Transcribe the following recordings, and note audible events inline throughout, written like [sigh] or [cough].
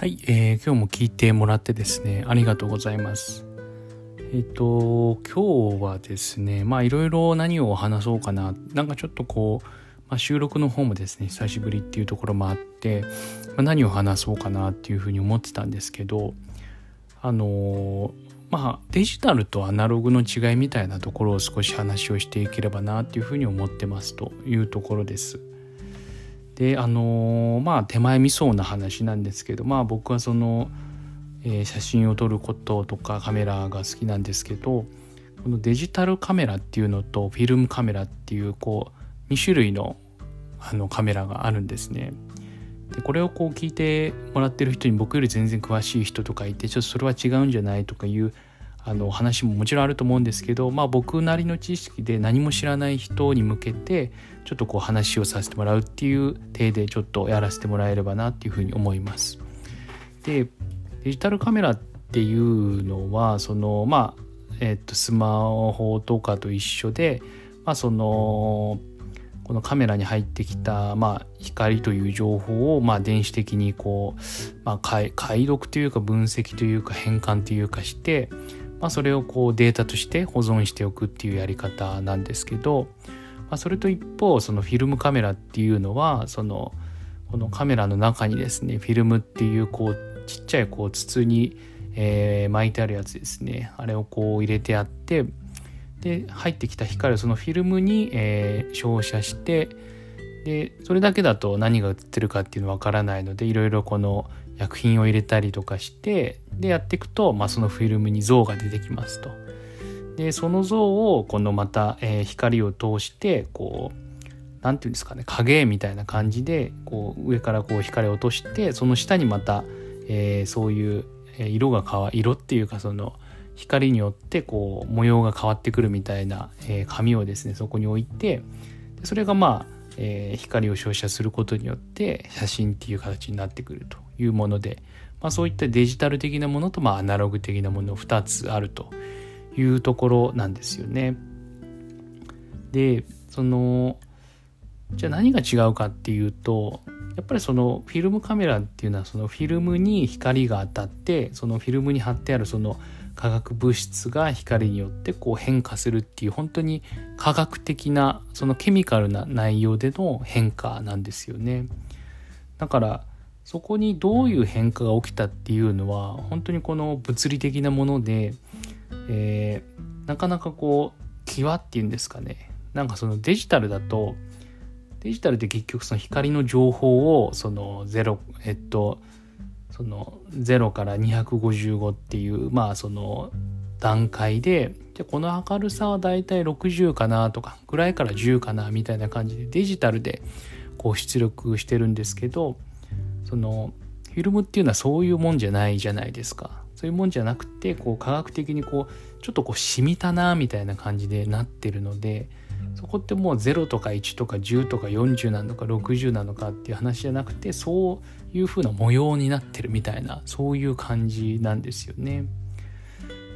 はい、えー、今日も聞いてもらってですね、ありがとうございます。えっ、と、今日はですね、まあいろいろ何を話そうかな、なんかちょっとこう、まあ、収録の方もですね、久しぶりっていうところもあって、まあ、何を話そうかなっていうふうに思ってたんですけど、あのまあデジタルとアナログの違いみたいなところを少し話をしていければなっていうふうに思ってますというところです。であのまあ手前味噌な話なんですけどまあ僕はその、えー、写真を撮ることとかカメラが好きなんですけどこのデジタルカメラっていうのとフィルムカメラっていうこう2種類のあのカメラがあるんですね。でこれをこう聞いてもらってる人に僕より全然詳しい人とかいてちょっとそれは違うんじゃないとかいうあの話ももちろんあると思うんですけど、まあ、僕なりの知識で何も知らない人に向けてちょっとこう話をさせてもらうっていう体でちょっとやらせてもらえればなっていうふうに思います。でデジタルカメラっていうのはそのまあえっとスマホとかと一緒で、まあ、そのこのカメラに入ってきた、まあ、光という情報を、まあ、電子的にこう、まあ、解読というか分析というか変換というかして、まあ、それをこうデータとして保存しておくっていうやり方なんですけど、まあ、それと一方そのフィルムカメラっていうのはそのこのカメラの中にですねフィルムっていうこうちっちゃいこう筒に、えー、巻いてあるやつですねあれをこう入れてあってで入ってきた光をそのフィルムに、えー、照射してでそれだけだと何が映ってるかっていうのわからないのでいろいろこの薬品を入れたりとかしてでやっていくと、まあ、そのフィルムに像が出てきますと。でその像をこのまた、えー、光を通してこう何て言うんですかね影みたいな感じでこう上からこう光を落としてその下にまた、えー、そういう色が変わ色っていうかその光によってこう模様が変わってくるみたいな、えー、紙をですねそこに置いてでそれがまあ、えー、光を照射することによって写真っていう形になってくるというもので、まあ、そういったデジタル的なものと、まあ、アナログ的なもの2つあるというところなんですよね。でそのじゃあ何が違うかっていうとやっぱりそのフィルムカメラっていうのはそのフィルムに光が当たってそのフィルムに貼ってあるその化学物質が光によってこう変化するっていう本当に科学的なそのケミカルな内容での変化なんですよね。だからそこにどういう変化が起きたっていうのは本当にこの物理的なもので、えー、なかなかこう際っていうんですかね。なんかそのデジタルだとデジタルって結局その光の情報をその0えっとその0から255っていうまあその段階でじゃこの明るさはだいたい60かなとかぐらいから10かなみたいな感じでデジタルでこう出力してるんですけどそのフィルムっていうのはそういうもんじゃないじゃないですかそういうもんじゃなくてこう科学的にこうちょっとこう染みたなみたいな感じでなってるのでそこってもう0とか1とか10とか40なのか60なのかっていう話じゃなくてそういう風な模様になってるみたいなそういう感じなんですよね。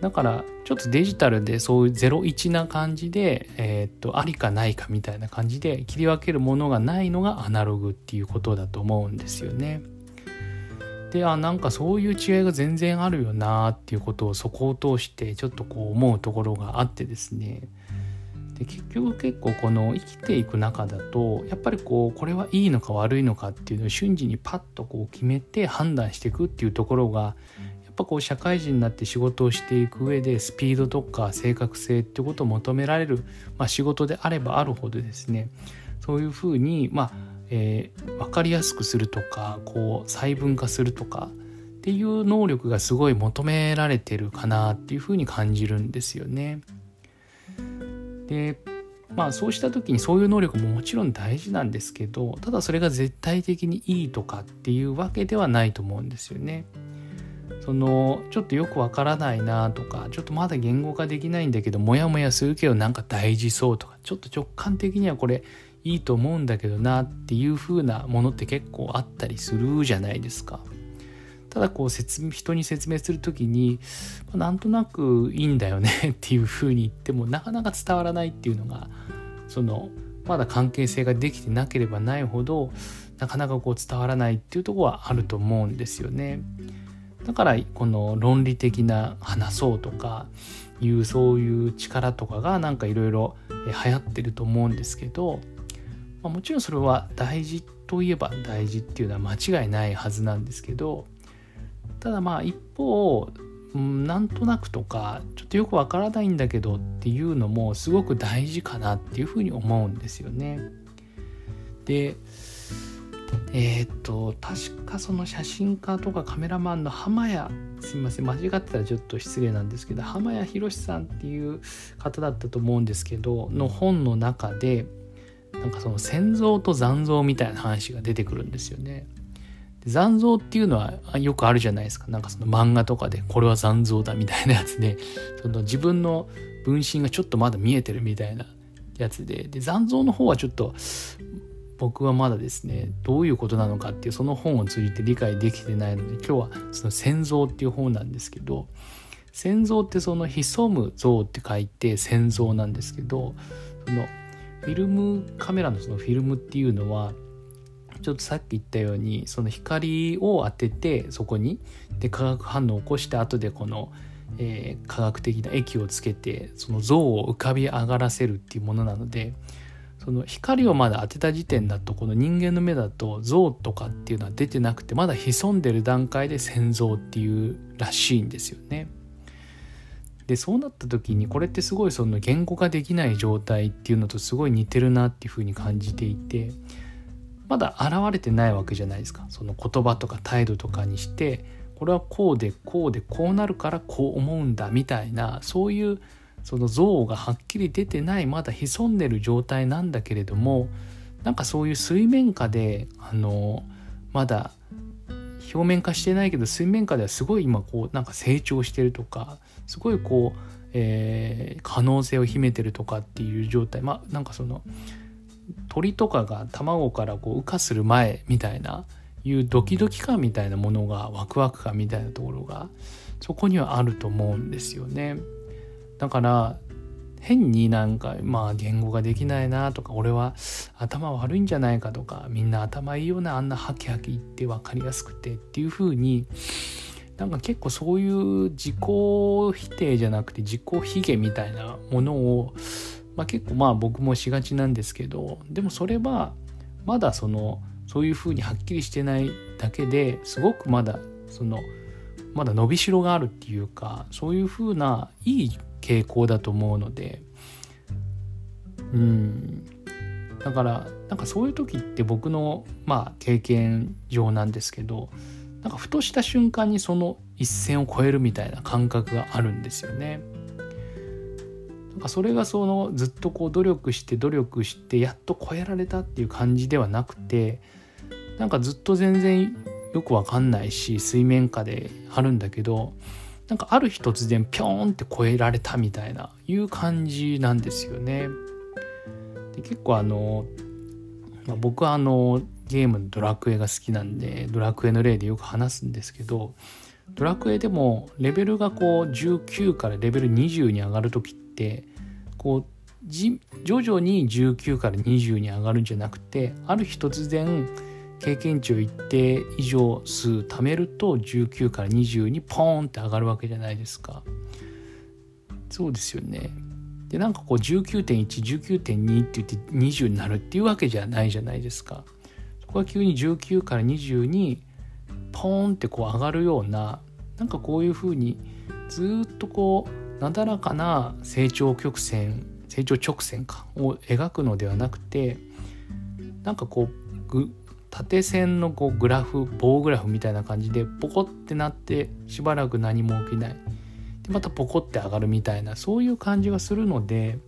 だからちょっとデジタルでそういう01な感じで、えー、っとありかないかみたいな感じで切り分けるものがないのがアナログっていうことだと思うんですよね。であなんかそういう違いが全然あるよなっていうことをそこを通してちょっとこう思うところがあってですねで結局結構この生きていく中だとやっぱりこうこれはいいのか悪いのかっていうのを瞬時にパッとこう決めて判断していくっていうところがぱこう社会人になって仕事をしていく上でスピードとか正確性ってことを求められる、まあ、仕事であればあるほどですねそういうふうに、まあえー、分かりやすくするとかこう細分化するとかっていう能力がすごい求められてるかなっていうふうに感じるんですよね。でまあそうした時にそういう能力ももちろん大事なんですけどただそれが絶対的にいいとかっていうわけではないと思うんですよね。そのちょっとよくわからないなとかちょっとまだ言語化できないんだけどモヤモヤするけどなんか大事そうとかちょっと直感的にはこれいいと思うんだけどなっていう風なものって結構あったりするじゃないですか。ただこう説人に説明する時に、まあ、なんとなくいいんだよね [laughs] っていう風に言ってもなかなか伝わらないっていうのがそのまだ関係性ができてなければないほどなかなかこう伝わらないっていうとこはあると思うんですよね。だからこの論理的な話そうとかいうそういう力とかがなんかいろいろ流行ってると思うんですけど、まあ、もちろんそれは大事といえば大事っていうのは間違いないはずなんですけどただまあ一方なんとなくとかちょっとよくわからないんだけどっていうのもすごく大事かなっていうふうに思うんですよね。でえー、っと確かその写真家とかカメラマンの浜谷すいません間違ってたらちょっと失礼なんですけど浜谷宏さんっていう方だったと思うんですけどの本の中でなんかその戦像と残像みたいな話が出てくるんですよね。残像っていうのはよくあるじゃないですかなんかその漫画とかでこれは残像だみたいなやつでその自分の分身がちょっとまだ見えてるみたいなやつでで残像の方はちょっと僕はまだですねどういうことなのかっていうその本を通じて理解できてないので今日はその戦像っていう本なんですけど戦像ってその潜む像って書いて戦像なんですけどそのフィルムカメラのそのフィルムっていうのはちょっとさっき言ったようにその光を当ててそこにで化学反応を起こして後でこの、えー、科学的な液をつけてその像を浮かび上がらせるっていうものなのでその光をまだ当てた時点だとこの人間の目だと像とかっていうのは出てなくてまだ潜んでる段階で潜像っていうらしいんですよね。でそうなった時にこれってすごいその言語化できない状態っていうのとすごい似てるなっていうふうに感じていてまだ現れてないわけじゃないですかその言葉とか態度とかにしてこれはこうでこうでこうなるからこう思うんだみたいなそういうその像がはっきり出てないまだ潜んでる状態なんだけれどもなんかそういう水面下であのまだ表面化してないけど水面下ではすごい今こうなんか成長してるとかすごいこう、えー、可能性を秘めてるとかっていう状態まあなんかその鳥とかが卵からこう羽化する前みたいないうドキドキ感みたいなものがワクワク感みたいなところがそこにはあると思うんですよね。だから変になんかまあ言語ができないなとか俺は頭悪いんじゃないかとかみんな頭いいよなあんなハキハキ言って分かりやすくてっていう風になんか結構そういう自己否定じゃなくて自己卑下みたいなものをまあ、結構まあ僕もしがちなんですけどでもそれはまだそのそういうふうにはっきりしてないだけですごくまだそのまだ伸びしろがあるっていうかそういうふうないい傾向だと思うのでうんだからなんかそういう時って僕のまあ経験上なんですけどなんかふとした瞬間にその一線を越えるみたいな感覚があるんですよね。それがそのずっとこう努力して努力してやっと超えられたっていう感じではなくてなんかずっと全然よくわかんないし水面下であるんだけどなんかある日突然ピョーンって超えられたみたいないう感じなんですよね。で結構あの、まあ、僕はあのゲームのドラクエが好きなんでドラクエの例でよく話すんですけどドラクエでもレベルがこう19からレベル20に上がる時ってこう徐々に19から20に上がるんじゃなくてある日突然経験値を一定以上数貯めると19から20にポーンって上がるわけじゃないですか。そうですよね。でなんかこう19.119.2って言って20になるっていうわけじゃないじゃないですか。そこが急に19から20にポーンってこう上がるようななんかこういうふうにずっとこうなだらかな成長曲線成長直線かを描くのではなくてなんかこう縦線のこうグラフ棒グラフみたいな感じでポコってなってしばらく何も起きない。でまたポコって上がるみたいなそういう感じがするので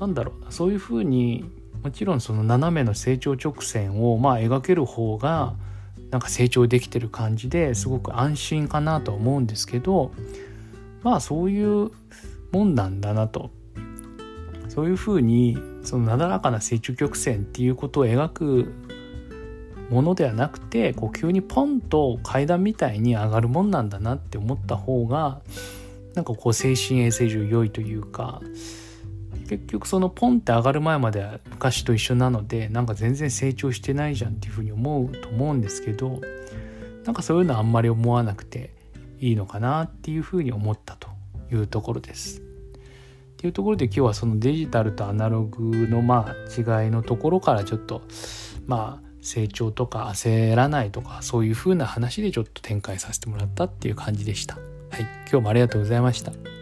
なんだろうなそういうふうにもちろんその斜めの成長直線をまあ描ける方がなんか成長できてる感じですごく安心かなと思うんですけどまあそういうもんなんだなと。そういうふうにそのなだらかな成長曲線っていうことを描くものではなくてこう急にポンと階段みたいに上がるもんなんだなって思った方がなんかこう精神衛生上良いというか結局そのポンって上がる前までは昔と一緒なのでなんか全然成長してないじゃんっていうふうに思うと思うんですけどなんかそういうのはあんまり思わなくていいのかなっていうふうに思ったというところです。っていうところで今日はそのデジタルとアナログのまあ違いのところからちょっとまあ成長とか焦らないとかそういう風な話でちょっと展開させてもらったっていう感じでした。はい、今日もありがとうございました。